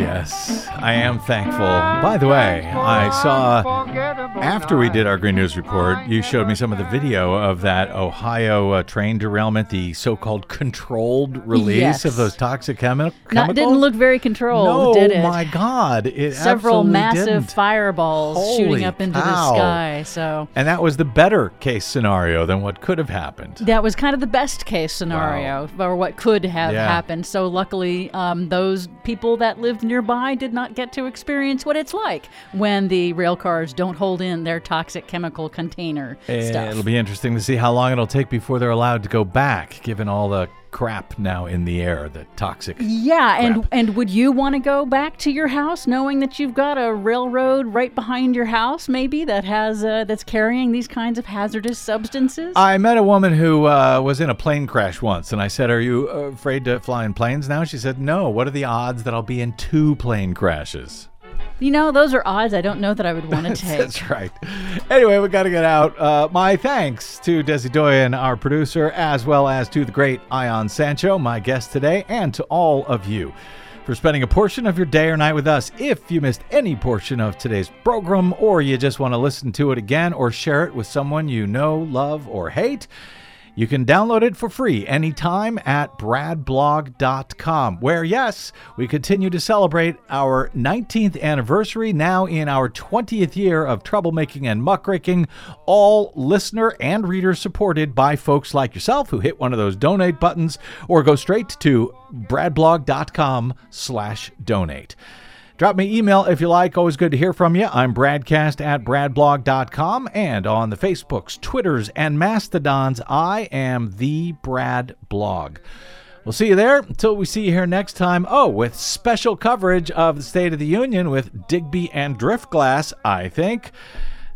Yes, I am thankful. By the way, I saw after we did our Green News Report, you showed me some of the video of that Ohio uh, train derailment, the so called controlled release Yes. of those toxic chemi- chemicals. Not, didn't look very controlled, no, did it? my God. It Several massive didn't. fireballs shooting up into cow. the sky. So And that was the better case scenario than what could have happened. that was kind of the best case scenario, or what could have Yeah. happened. So luckily, um, those people that lived nearby did not get to experience what it's like when the rail cars don't hold in their toxic chemical container stuff. It'll be interesting to see how long it'll take before they're allowed to go back, given all the crap now in the air, the toxic. Yeah, and and would you want to go back to your house knowing that you've got a railroad right behind your house, maybe that has uh, that's carrying these kinds of hazardous substances? I met a woman who uh, was in a plane crash once, and I said, Are you uh, afraid to fly in planes now? She said, No. What are the odds that I'll be in two plane crashes? You know, those are odds I don't know that I would want to take. That's right. Anyway, we got to get out. Uh, my thanks to Desi Doyen, our producer, as well as to the great Ion Sancho, my guest today, and to all of you for spending a portion of your day or night with us. If you missed any portion of today's program, or you just want to listen to it again or share it with someone you know, love, or hate, you can download it for free anytime at bradblog.com, where, yes, we continue to celebrate our 19th anniversary, now in our 20th year of troublemaking and muckraking, all listener and reader supported by folks like yourself who hit one of those donate buttons or go straight to bradblog.com slash donate. Drop me an email if you like. Always good to hear from you. I'm Bradcast at bradblog.com and on the Facebooks, Twitters, and Mastodons, I am the Brad Blog. We'll see you there until we see you here next time. Oh, with special coverage of the State of the Union with Digby and Driftglass, I think.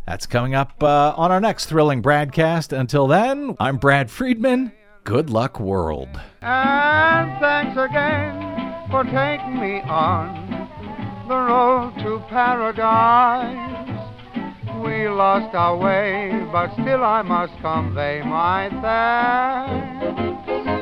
That's coming up uh, on our next thrilling BradCast. Until then, I'm Brad Friedman. Good luck, world. And thanks again for taking me on the road to paradise. We lost our way, but still I must convey my thanks.